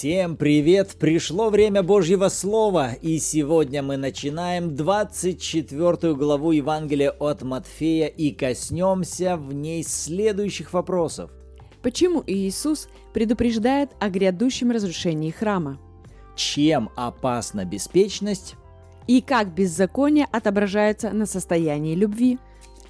Всем привет! Пришло время Божьего Слова, и сегодня мы начинаем 24 главу Евангелия от Матфея и коснемся в ней следующих вопросов. Почему Иисус предупреждает о грядущем разрушении храма? Чем опасна беспечность? И как беззаконие отображается на состоянии любви?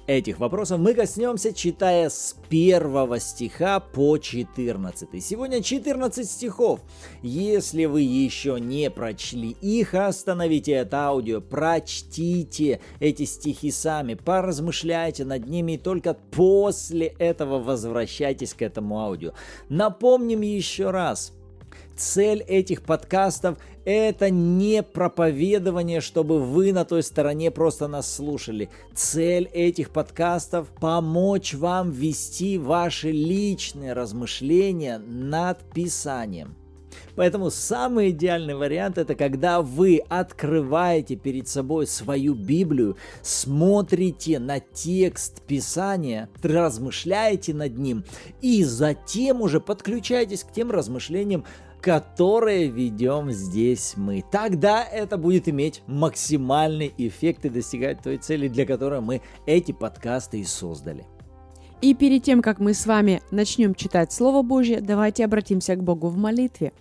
Этих вопросов мы коснемся, читая с первого стиха по 14. Сегодня 14 стихов. Если вы еще не прочли их, остановите это аудио, прочтите эти стихи сами, поразмышляйте над ними и только после этого возвращайтесь к этому аудио. Напомним еще раз, Цель этих подкастов – это не проповедование, чтобы вы на той стороне просто нас слушали. Цель этих подкастов – помочь вам вести ваши личные размышления над Писанием. Поэтому самый идеальный вариант это когда вы открываете перед собой свою Библию, смотрите на текст Писания, размышляете над ним и затем уже подключаетесь к тем размышлениям, которые ведем здесь мы. Тогда это будет иметь максимальный эффект и достигать той цели, для которой мы эти подкасты и создали. И перед тем, как мы с вами начнем читать Слово Божье, давайте обратимся к Богу в молитве.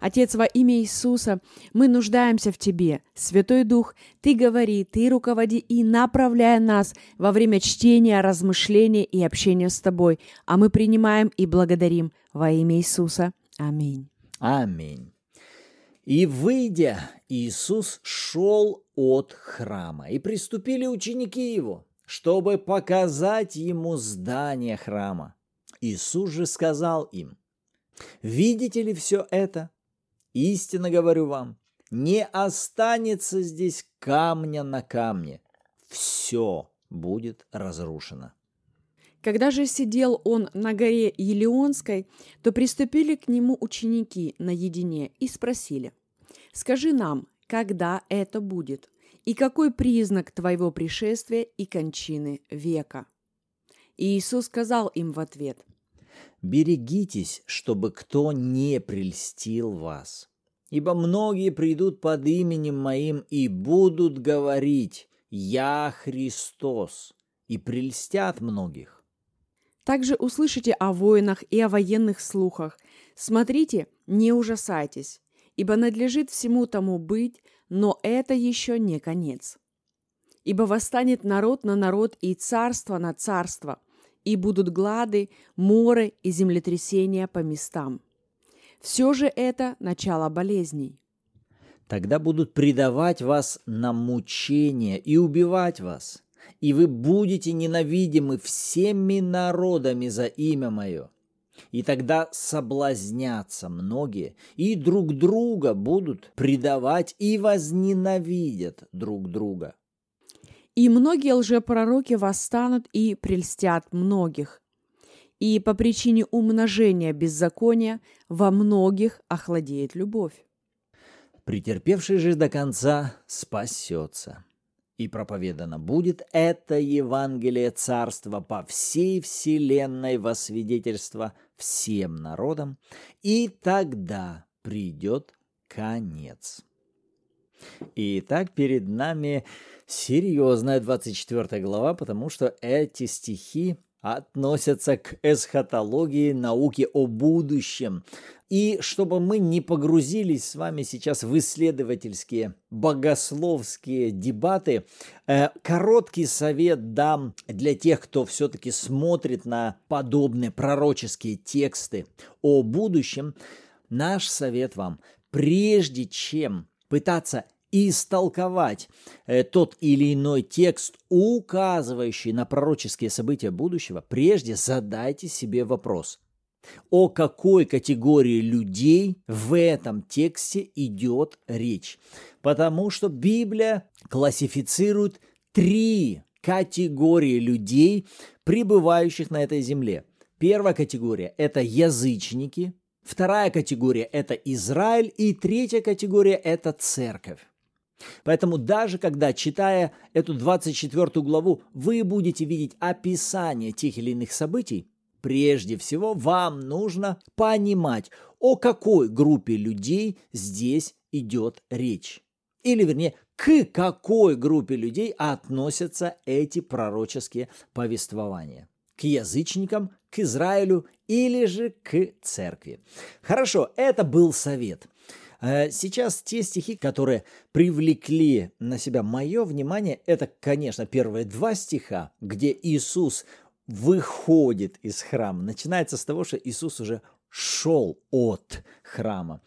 Отец, во имя Иисуса, мы нуждаемся в Тебе. Святой Дух, Ты говори, Ты руководи и направляй нас во время чтения, размышления и общения с Тобой. А мы принимаем и благодарим во имя Иисуса. Аминь. Аминь. И выйдя, Иисус шел от храма, и приступили ученики его, чтобы показать ему здание храма. Иисус же сказал им, «Видите ли все это? Истинно говорю вам, не останется здесь камня на камне, все будет разрушено». Когда же сидел он на горе Елеонской, то приступили к нему ученики наедине и спросили, «Скажи нам, когда это будет, и какой признак твоего пришествия и кончины века?» И Иисус сказал им в ответ, «Берегитесь, чтобы кто не прельстил вас, ибо многие придут под именем моим и будут говорить, «Я Христос», и прельстят многих. Также услышите о войнах и о военных слухах. Смотрите, не ужасайтесь, ибо надлежит всему тому быть, но это еще не конец. Ибо восстанет народ на народ и царство на царство, и будут глады, моры и землетрясения по местам. Все же это начало болезней. Тогда будут предавать вас на мучения и убивать вас – и вы будете ненавидимы всеми народами за имя мое. И тогда соблазнятся многие, и друг друга будут предавать и возненавидят друг друга. И многие лжепророки восстанут и прельстят многих. И по причине умножения беззакония во многих охладеет любовь. Претерпевший же до конца спасется и проповедано будет это Евангелие Царства по всей вселенной во свидетельство всем народам, и тогда придет конец. Итак, перед нами серьезная 24 глава, потому что эти стихи относятся к эсхатологии, науке о будущем. И чтобы мы не погрузились с вами сейчас в исследовательские богословские дебаты, э, короткий совет дам для тех, кто все-таки смотрит на подобные пророческие тексты о будущем. Наш совет вам, прежде чем пытаться истолковать э, тот или иной текст, указывающий на пророческие события будущего, прежде задайте себе вопрос, о какой категории людей в этом тексте идет речь. Потому что Библия классифицирует три категории людей, пребывающих на этой земле. Первая категория – это язычники, вторая категория – это Израиль, и третья категория – это церковь. Поэтому даже когда, читая эту 24 главу, вы будете видеть описание тех или иных событий, Прежде всего, вам нужно понимать, о какой группе людей здесь идет речь. Или, вернее, к какой группе людей относятся эти пророческие повествования. К язычникам, к Израилю или же к церкви. Хорошо, это был совет. Э, сейчас те стихи, которые привлекли на себя мое внимание, это, конечно, первые два стиха, где Иисус выходит из храма. Начинается с того, что Иисус уже шел от храма.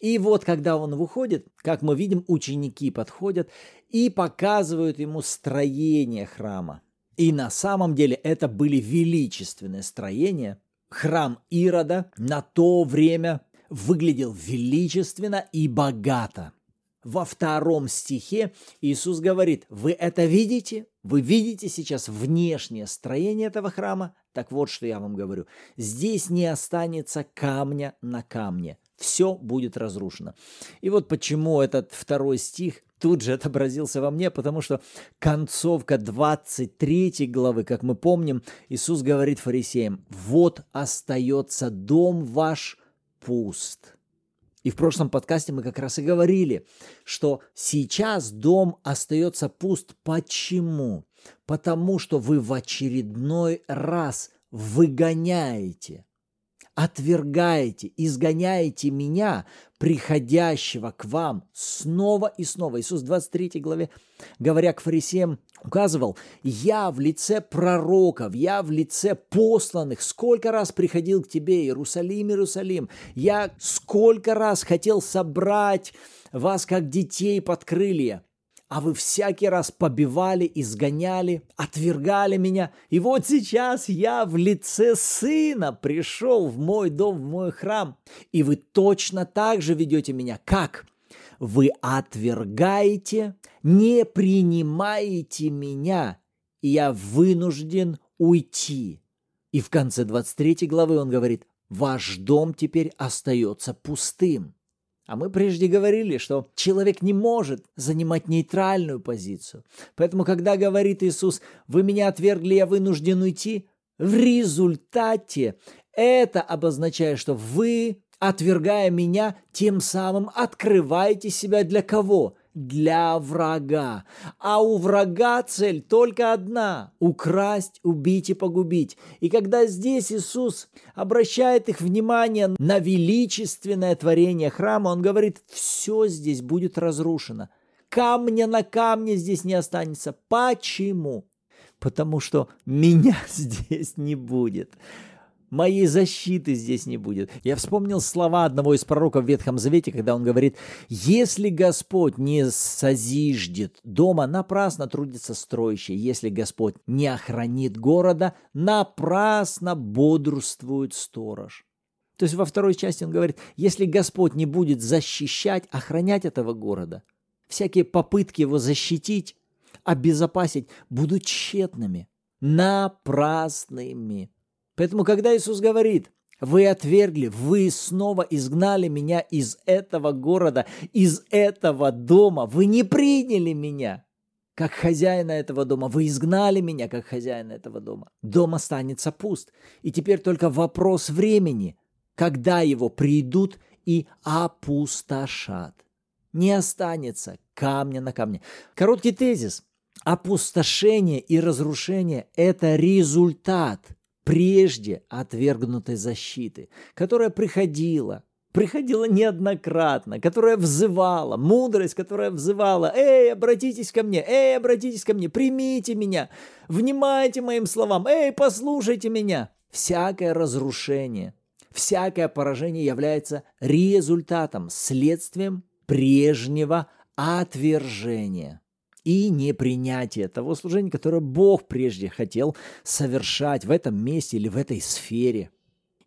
И вот, когда он выходит, как мы видим, ученики подходят и показывают ему строение храма. И на самом деле это были величественные строения. Храм Ирода на то время выглядел величественно и богато. Во втором стихе Иисус говорит, вы это видите? Вы видите сейчас внешнее строение этого храма? Так вот, что я вам говорю. Здесь не останется камня на камне. Все будет разрушено. И вот почему этот второй стих тут же отобразился во мне, потому что концовка 23 главы, как мы помним, Иисус говорит фарисеям, вот остается дом ваш пуст. И в прошлом подкасте мы как раз и говорили, что сейчас дом остается пуст. Почему? Потому что вы в очередной раз выгоняете, отвергаете, изгоняете меня, приходящего к вам снова и снова. Иисус в 23 главе, говоря к фарисеям, указывал, я в лице пророков, я в лице посланных, сколько раз приходил к тебе, Иерусалим, Иерусалим, я сколько раз хотел собрать вас, как детей под крылья, а вы всякий раз побивали, изгоняли, отвергали меня. И вот сейчас я в лице сына пришел в мой дом, в мой храм, и вы точно так же ведете меня. Как? Вы отвергаете, не принимаете меня, и я вынужден уйти. И в конце 23 главы он говорит, ваш дом теперь остается пустым. А мы прежде говорили, что человек не может занимать нейтральную позицию. Поэтому, когда говорит Иисус, вы меня отвергли, я вынужден уйти, в результате это обозначает, что вы отвергая меня, тем самым открываете себя для кого? Для врага. А у врага цель только одна – украсть, убить и погубить. И когда здесь Иисус обращает их внимание на величественное творение храма, Он говорит, все здесь будет разрушено. Камня на камне здесь не останется. Почему? Потому что меня здесь не будет моей защиты здесь не будет. Я вспомнил слова одного из пророков в Ветхом Завете, когда он говорит, если Господь не созиждет дома, напрасно трудится строящий. Если Господь не охранит города, напрасно бодрствует сторож. То есть во второй части он говорит, если Господь не будет защищать, охранять этого города, всякие попытки его защитить, обезопасить будут тщетными, напрасными. Поэтому, когда Иисус говорит, вы отвергли, вы снова изгнали меня из этого города, из этого дома, вы не приняли меня как хозяина этого дома, вы изгнали меня как хозяина этого дома. Дом останется пуст. И теперь только вопрос времени, когда его придут и опустошат. Не останется камня на камне. Короткий тезис. Опустошение и разрушение – это результат – прежде отвергнутой защиты, которая приходила, приходила неоднократно, которая взывала, мудрость, которая взывала, «Эй, обратитесь ко мне! Эй, обратитесь ко мне! Примите меня! Внимайте моим словам! Эй, послушайте меня!» Всякое разрушение, всякое поражение является результатом, следствием прежнего отвержения и непринятие того служения, которое Бог прежде хотел совершать в этом месте или в этой сфере.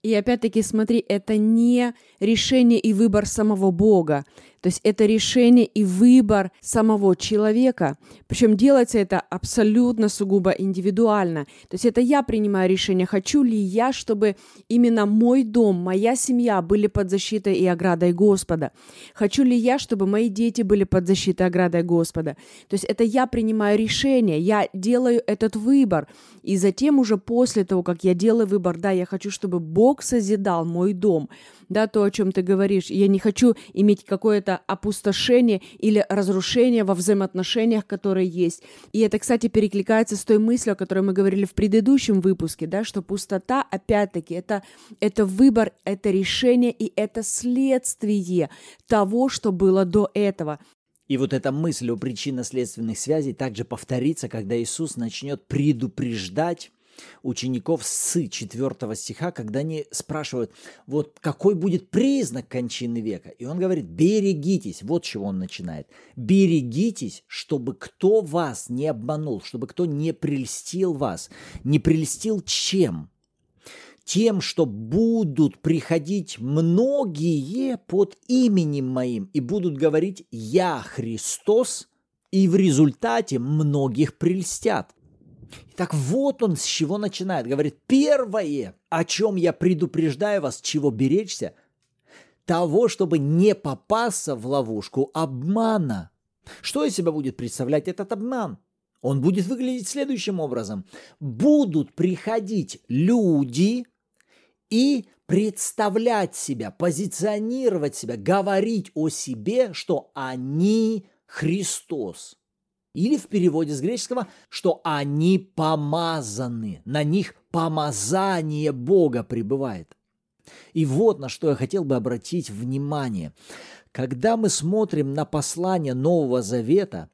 И опять-таки, смотри, это не решение и выбор самого Бога. То есть это решение и выбор самого человека. Причем делается это абсолютно сугубо индивидуально. То есть это я принимаю решение, хочу ли я, чтобы именно мой дом, моя семья были под защитой и оградой Господа. Хочу ли я, чтобы мои дети были под защитой и оградой Господа. То есть это я принимаю решение, я делаю этот выбор. И затем уже после того, как я делаю выбор, да, я хочу, чтобы Бог созидал мой дом, да, то, о чем ты говоришь. Я не хочу иметь какое-то опустошение или разрушение во взаимоотношениях, которые есть. И это, кстати, перекликается с той мыслью, о которой мы говорили в предыдущем выпуске, да, что пустота, опять-таки, это, это выбор, это решение и это следствие того, что было до этого. И вот эта мысль о причинно-следственных связей также повторится, когда Иисус начнет предупреждать учеников с 4 стиха, когда они спрашивают, вот какой будет признак кончины века? И он говорит, берегитесь, вот чего он начинает. Берегитесь, чтобы кто вас не обманул, чтобы кто не прельстил вас. Не прельстил чем? Тем, что будут приходить многие под именем моим и будут говорить «Я Христос», и в результате многих прельстят. Так вот он с чего начинает. Говорит, первое, о чем я предупреждаю вас, чего беречься, того, чтобы не попасться в ловушку обмана. Что из себя будет представлять этот обман? Он будет выглядеть следующим образом. Будут приходить люди и представлять себя, позиционировать себя, говорить о себе, что они Христос. Или в переводе с греческого, что они помазаны, на них помазание Бога пребывает. И вот на что я хотел бы обратить внимание. Когда мы смотрим на послание Нового Завета,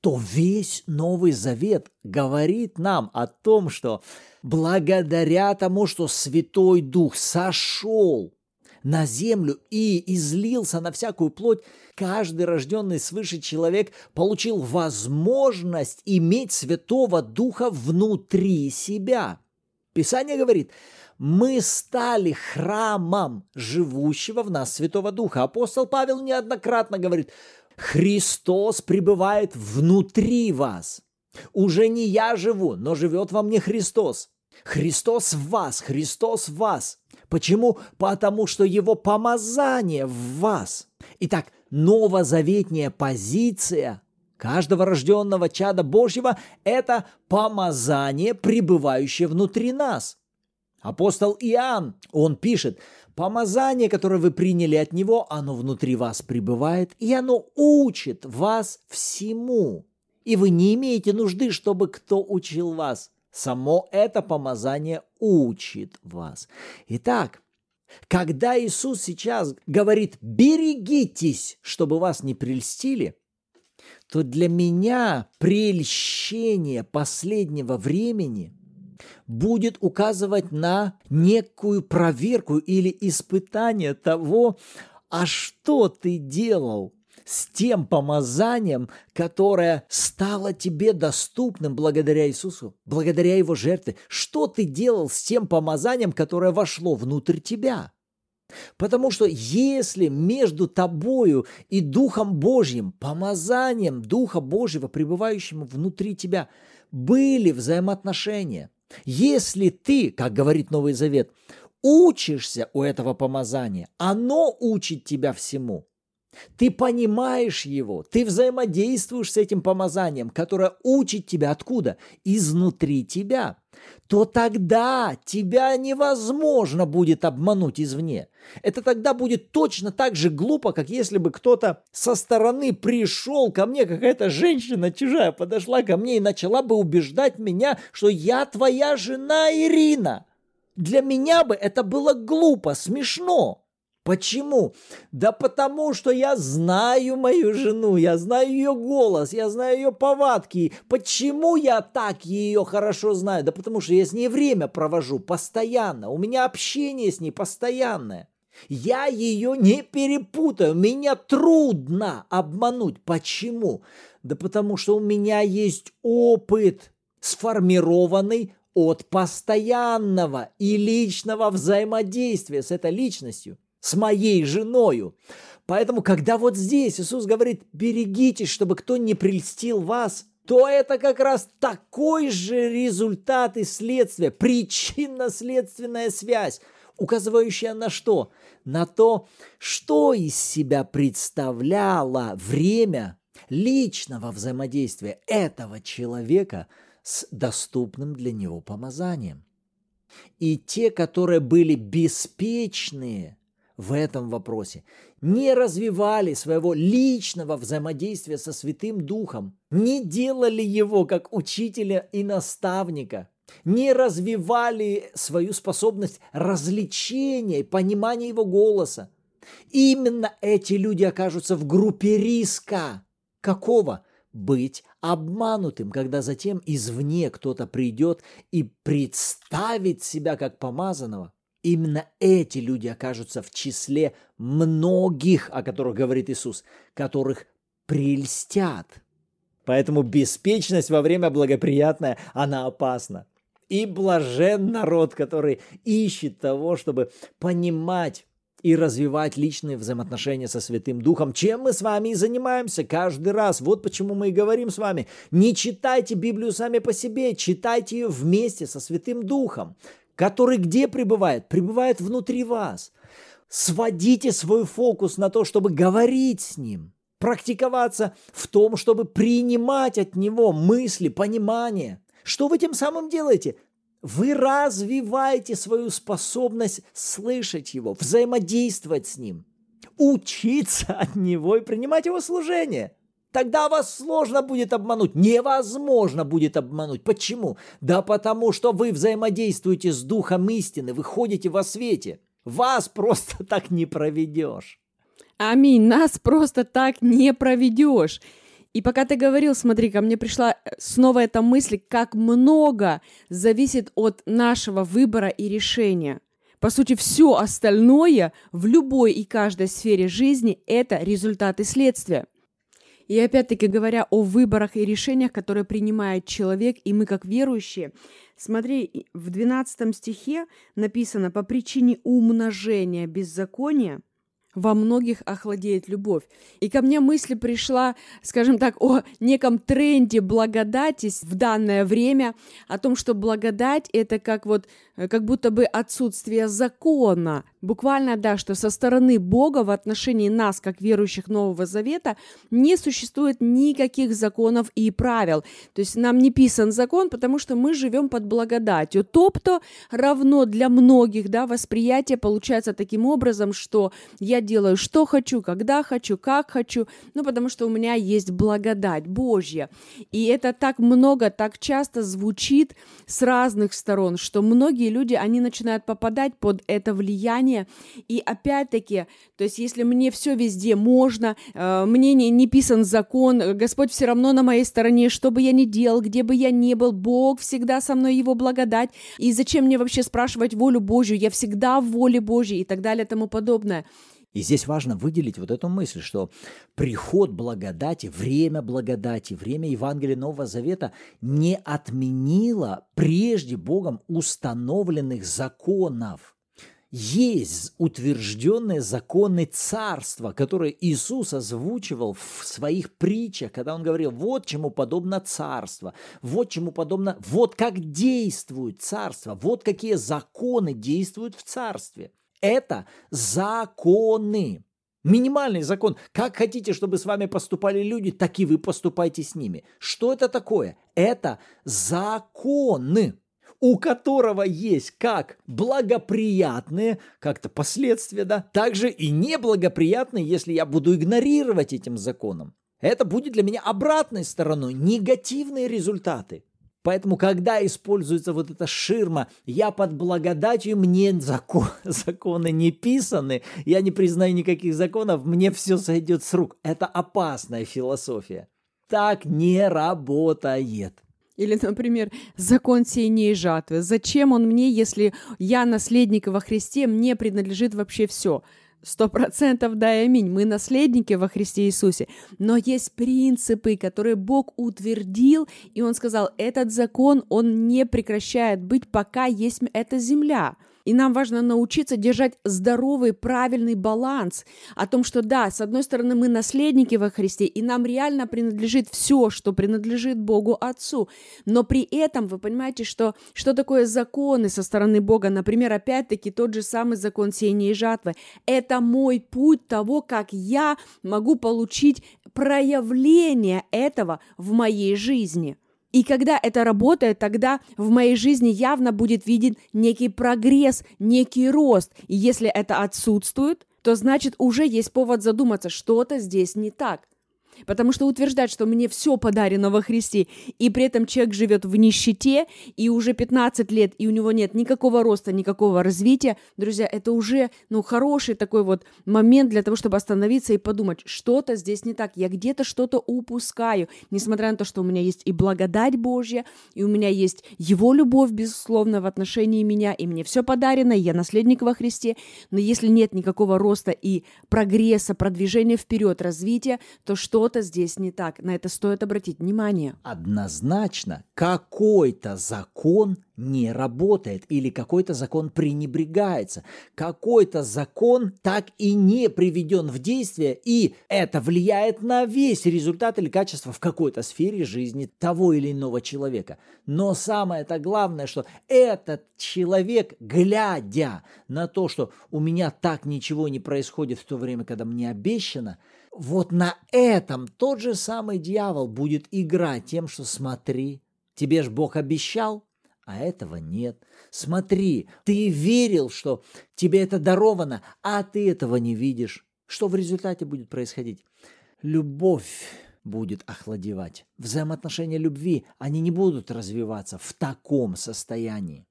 то весь Новый Завет говорит нам о том, что благодаря тому, что Святой Дух сошел на землю и излился на всякую плоть, каждый рожденный свыше человек получил возможность иметь Святого Духа внутри себя. Писание говорит, мы стали храмом живущего в нас Святого Духа. Апостол Павел неоднократно говорит, Христос пребывает внутри вас. Уже не я живу, но живет во мне Христос. Христос в вас, Христос в вас. Почему? Потому что его помазание в вас. Итак, новозаветняя позиция каждого рожденного чада Божьего – это помазание, пребывающее внутри нас. Апостол Иоанн, он пишет, помазание, которое вы приняли от него, оно внутри вас пребывает, и оно учит вас всему. И вы не имеете нужды, чтобы кто учил вас. Само это помазание учит вас. Итак, когда Иисус сейчас говорит «берегитесь, чтобы вас не прельстили», то для меня прельщение последнего времени будет указывать на некую проверку или испытание того, а что ты делал с тем помазанием, которое стало тебе доступным благодаря Иисусу, благодаря Его жертве. Что ты делал с тем помазанием, которое вошло внутрь тебя? Потому что если между тобою и Духом Божьим, помазанием Духа Божьего, пребывающим внутри тебя, были взаимоотношения, если ты, как говорит Новый Завет, учишься у этого помазания, оно учит тебя всему, ты понимаешь его, ты взаимодействуешь с этим помазанием, которое учит тебя откуда? Изнутри тебя. То тогда тебя невозможно будет обмануть извне. Это тогда будет точно так же глупо, как если бы кто-то со стороны пришел ко мне, какая-то женщина чужая подошла ко мне и начала бы убеждать меня, что я твоя жена Ирина. Для меня бы это было глупо, смешно. Почему? Да потому что я знаю мою жену, я знаю ее голос, я знаю ее повадки. Почему я так ее хорошо знаю? Да потому что я с ней время провожу постоянно, у меня общение с ней постоянное. Я ее не перепутаю, меня трудно обмануть. Почему? Да потому что у меня есть опыт, сформированный от постоянного и личного взаимодействия с этой личностью – с моей женою. Поэтому, когда вот здесь Иисус говорит, берегитесь, чтобы кто не прельстил вас, то это как раз такой же результат и следствие, причинно-следственная связь, указывающая на что? На то, что из себя представляло время личного взаимодействия этого человека с доступным для него помазанием. И те, которые были беспечные в этом вопросе, не развивали своего личного взаимодействия со Святым Духом, не делали его как учителя и наставника, не развивали свою способность развлечения, понимания его голоса. Именно эти люди окажутся в группе риска. Какого? Быть обманутым, когда затем извне кто-то придет и представит себя как помазанного. Именно эти люди окажутся в числе многих, о которых говорит Иисус, которых прельстят. Поэтому беспечность во время благоприятное, она опасна. И блажен народ, который ищет того, чтобы понимать и развивать личные взаимоотношения со Святым Духом, чем мы с вами и занимаемся каждый раз. Вот почему мы и говорим с вами, не читайте Библию сами по себе, читайте ее вместе со Святым Духом который где пребывает? Пребывает внутри вас. Сводите свой фокус на то, чтобы говорить с ним, практиковаться в том, чтобы принимать от него мысли, понимание. Что вы тем самым делаете? Вы развиваете свою способность слышать его, взаимодействовать с ним, учиться от него и принимать его служение – Тогда вас сложно будет обмануть, невозможно будет обмануть. Почему? Да потому что вы взаимодействуете с Духом истины, вы ходите во свете. Вас просто так не проведешь. Аминь, нас просто так не проведешь. И пока ты говорил, смотри, ко мне пришла э, снова эта мысль, как много зависит от нашего выбора и решения. По сути, все остальное в любой и каждой сфере жизни – это результаты следствия – и опять-таки говоря о выборах и решениях, которые принимает человек, и мы как верующие, смотри, в 12 стихе написано «по причине умножения беззакония во многих охладеет любовь. И ко мне мысль пришла, скажем так, о неком тренде благодати в данное время, о том, что благодать это как вот, э, как будто бы отсутствие закона. Буквально, да, что со стороны Бога в отношении нас, как верующих Нового Завета, не существует никаких законов и правил. То есть нам не писан закон, потому что мы живем под благодатью. Тобто равно для многих, да, восприятие получается таким образом, что я делаю, что хочу, когда хочу, как хочу, ну, потому что у меня есть благодать Божья. И это так много, так часто звучит с разных сторон, что многие люди, они начинают попадать под это влияние. И опять-таки, то есть если мне все везде можно, э, мне не, не писан закон, Господь все равно на моей стороне, что бы я ни делал, где бы я ни был, Бог всегда со мной, Его благодать. И зачем мне вообще спрашивать волю Божью? Я всегда в воле Божьей и так далее и тому подобное. И здесь важно выделить вот эту мысль, что приход благодати, время благодати, время Евангелия Нового Завета не отменило прежде Богом установленных законов. Есть утвержденные законы царства, которые Иисус озвучивал в своих притчах, когда Он говорил, вот чему подобно царство, вот чему подобно, вот как действует царство, вот какие законы действуют в царстве. Это законы. Минимальный закон. Как хотите, чтобы с вами поступали люди, так и вы поступайте с ними. Что это такое? Это законы у которого есть как благоприятные как-то последствия, да, также и неблагоприятные, если я буду игнорировать этим законом. Это будет для меня обратной стороной, негативные результаты. Поэтому, когда используется вот эта ширма, я под благодатью, мне закон, законы не писаны, я не признаю никаких законов, мне все сойдет с рук. Это опасная философия. Так не работает. Или, например, закон сеяния и жатвы. Зачем он мне, если я наследник во Христе, мне принадлежит вообще все? Сто процентов да и аминь. Мы наследники во Христе Иисусе. Но есть принципы, которые Бог утвердил, и Он сказал, этот закон, он не прекращает быть, пока есть эта земля. И нам важно научиться держать здоровый, правильный баланс о том, что да, с одной стороны, мы наследники во Христе, и нам реально принадлежит все, что принадлежит Богу Отцу. Но при этом вы понимаете, что, что такое законы со стороны Бога. Например, опять-таки тот же самый закон сеяния и жатвы. Это мой путь того, как я могу получить проявление этого в моей жизни. И когда это работает, тогда в моей жизни явно будет виден некий прогресс, некий рост. И если это отсутствует, то значит уже есть повод задуматься, что-то здесь не так. Потому что утверждать, что мне все подарено во Христе, и при этом человек живет в нищете, и уже 15 лет, и у него нет никакого роста, никакого развития, друзья, это уже, ну, хороший такой вот момент для того, чтобы остановиться и подумать, что-то здесь не так, я где-то что-то упускаю, несмотря на то, что у меня есть и благодать Божья, и у меня есть Его любовь, безусловно, в отношении меня, и мне все подарено, я наследник во Христе, но если нет никакого роста и прогресса, продвижения вперед, развития, то что что-то здесь не так. На это стоит обратить внимание. Однозначно, какой-то закон не работает или какой-то закон пренебрегается. Какой-то закон так и не приведен в действие, и это влияет на весь результат или качество в какой-то сфере жизни того или иного человека. Но самое-то главное, что этот человек, глядя на то, что у меня так ничего не происходит в то время, когда мне обещано – вот на этом тот же самый дьявол будет играть тем, что смотри, тебе ж Бог обещал, а этого нет. Смотри, ты верил, что тебе это даровано, а ты этого не видишь. Что в результате будет происходить? Любовь будет охладевать. Взаимоотношения любви, они не будут развиваться в таком состоянии.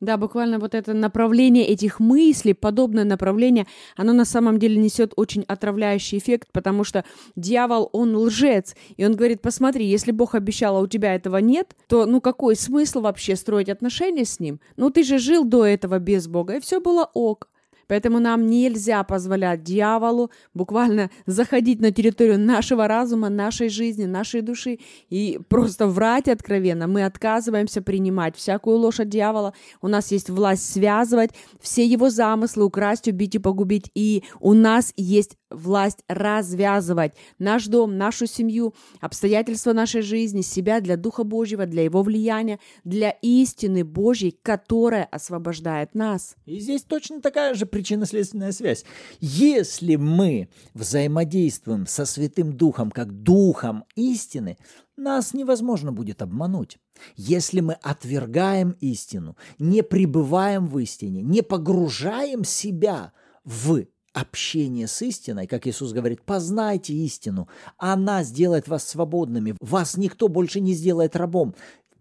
Да, буквально вот это направление этих мыслей, подобное направление, оно на самом деле несет очень отравляющий эффект, потому что дьявол, он лжец, и он говорит, посмотри, если Бог обещал, а у тебя этого нет, то ну какой смысл вообще строить отношения с ним? Ну ты же жил до этого без Бога, и все было ок. Поэтому нам нельзя позволять дьяволу буквально заходить на территорию нашего разума, нашей жизни, нашей души и просто врать откровенно. Мы отказываемся принимать всякую ложь от дьявола. У нас есть власть связывать все его замыслы, украсть, убить и погубить. И у нас есть власть развязывать наш дом, нашу семью, обстоятельства нашей жизни, себя для Духа Божьего, для Его влияния, для истины Божьей, которая освобождает нас. И здесь точно такая же причинно-следственная связь. Если мы взаимодействуем со Святым Духом как Духом истины, нас невозможно будет обмануть. Если мы отвергаем истину, не пребываем в истине, не погружаем себя в общение с истиной, как Иисус говорит, познайте истину, она сделает вас свободными, вас никто больше не сделает рабом.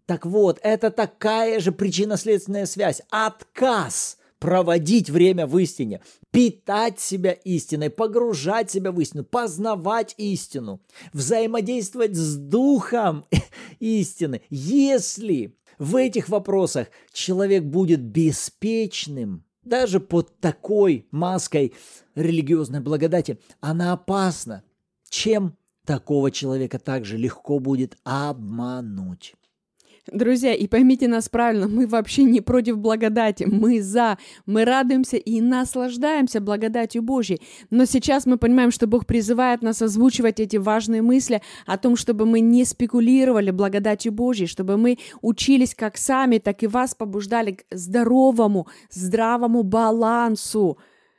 Так вот, это такая же причинно-следственная связь. Отказ проводить время в истине, питать себя истиной, погружать себя в истину, познавать истину, взаимодействовать с духом истины. Если в этих вопросах человек будет беспечным, даже под такой маской религиозной благодати, она опасна. Чем такого человека также легко будет обмануть. Друзья, и поймите нас правильно, мы вообще не против благодати, мы за, мы радуемся и наслаждаемся благодатью Божьей. Но сейчас мы понимаем, что Бог призывает нас озвучивать эти важные мысли о том, чтобы мы не спекулировали благодатью Божьей, чтобы мы учились как сами, так и вас побуждали к здоровому, здравому балансу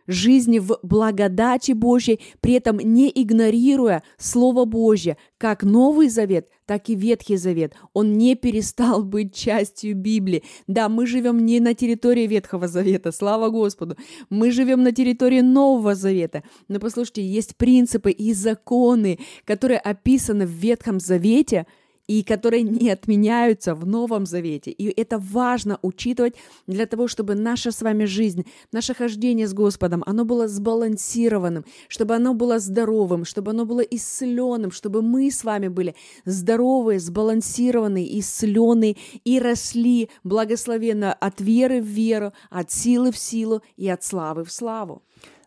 жизни в благодати Божьей, при этом не игнорируя Слово Божье, как Новый Завет, так и Ветхий Завет. Он не перестал быть частью Библии. Да, мы живем не на территории Ветхого Завета, слава Господу. Мы живем на территории Нового Завета. Но послушайте, есть принципы и законы, которые описаны в Ветхом Завете – и которые не отменяются в Новом Завете. И это важно учитывать для того, чтобы наша с вами жизнь, наше хождение с Господом, оно было сбалансированным, чтобы оно было здоровым, чтобы оно было исцеленным, чтобы мы с вами были здоровые, сбалансированные, исцеленные и росли благословенно от веры в веру, от силы в силу и от славы в славу.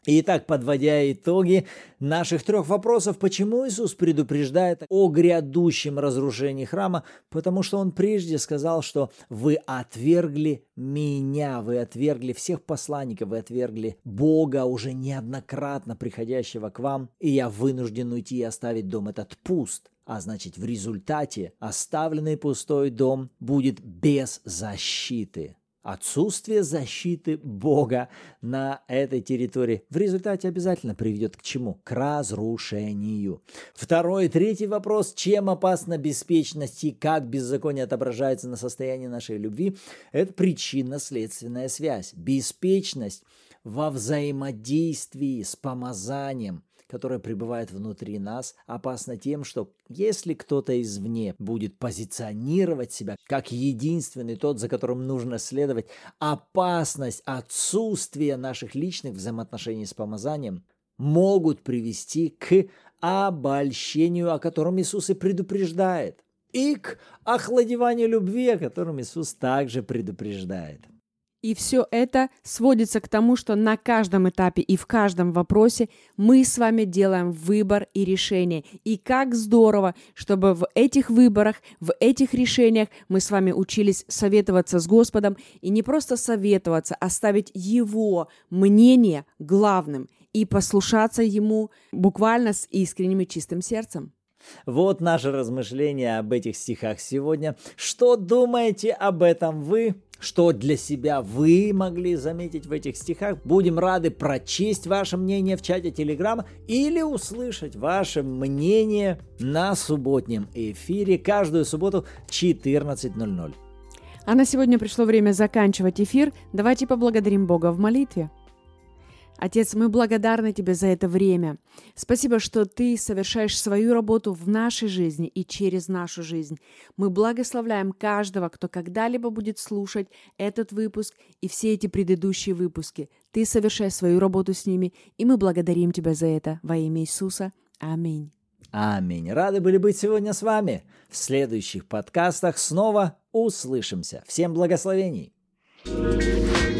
Итак, подводя итоги наших трех вопросов, почему Иисус предупреждает о грядущем разрушении храма? Потому что Он прежде сказал, что вы отвергли меня, вы отвергли всех посланников, вы отвергли Бога, уже неоднократно приходящего к вам, и я вынужден уйти и оставить дом этот пуст. А значит, в результате оставленный пустой дом будет без защиты. Отсутствие защиты Бога на этой территории в результате обязательно приведет к чему? К разрушению. Второй и третий вопрос. Чем опасна беспечность и как беззаконие отображается на состоянии нашей любви? Это причинно-следственная связь. Беспечность во взаимодействии с помазанием – которая пребывает внутри нас, опасна тем, что если кто-то извне будет позиционировать себя как единственный тот, за которым нужно следовать, опасность отсутствия наших личных взаимоотношений с помазанием могут привести к обольщению, о котором Иисус и предупреждает, и к охладеванию любви, о котором Иисус также предупреждает. И все это сводится к тому, что на каждом этапе и в каждом вопросе мы с вами делаем выбор и решение. И как здорово, чтобы в этих выборах, в этих решениях мы с вами учились советоваться с Господом и не просто советоваться, а ставить Его мнение главным и послушаться Ему буквально с искренним и чистым сердцем. Вот наше размышление об этих стихах сегодня. Что думаете об этом вы? Что для себя вы могли заметить в этих стихах? Будем рады прочесть ваше мнение в чате Телеграма или услышать ваше мнение на субботнем эфире каждую субботу 14.00. А на сегодня пришло время заканчивать эфир. Давайте поблагодарим Бога в молитве. Отец, мы благодарны Тебе за это время. Спасибо, что Ты совершаешь свою работу в нашей жизни и через нашу жизнь. Мы благословляем каждого, кто когда-либо будет слушать этот выпуск и все эти предыдущие выпуски. Ты совершаешь свою работу с ними, и мы благодарим Тебя за это во имя Иисуса. Аминь. Аминь. Рады были быть сегодня с вами. В следующих подкастах снова услышимся. Всем благословений. thank you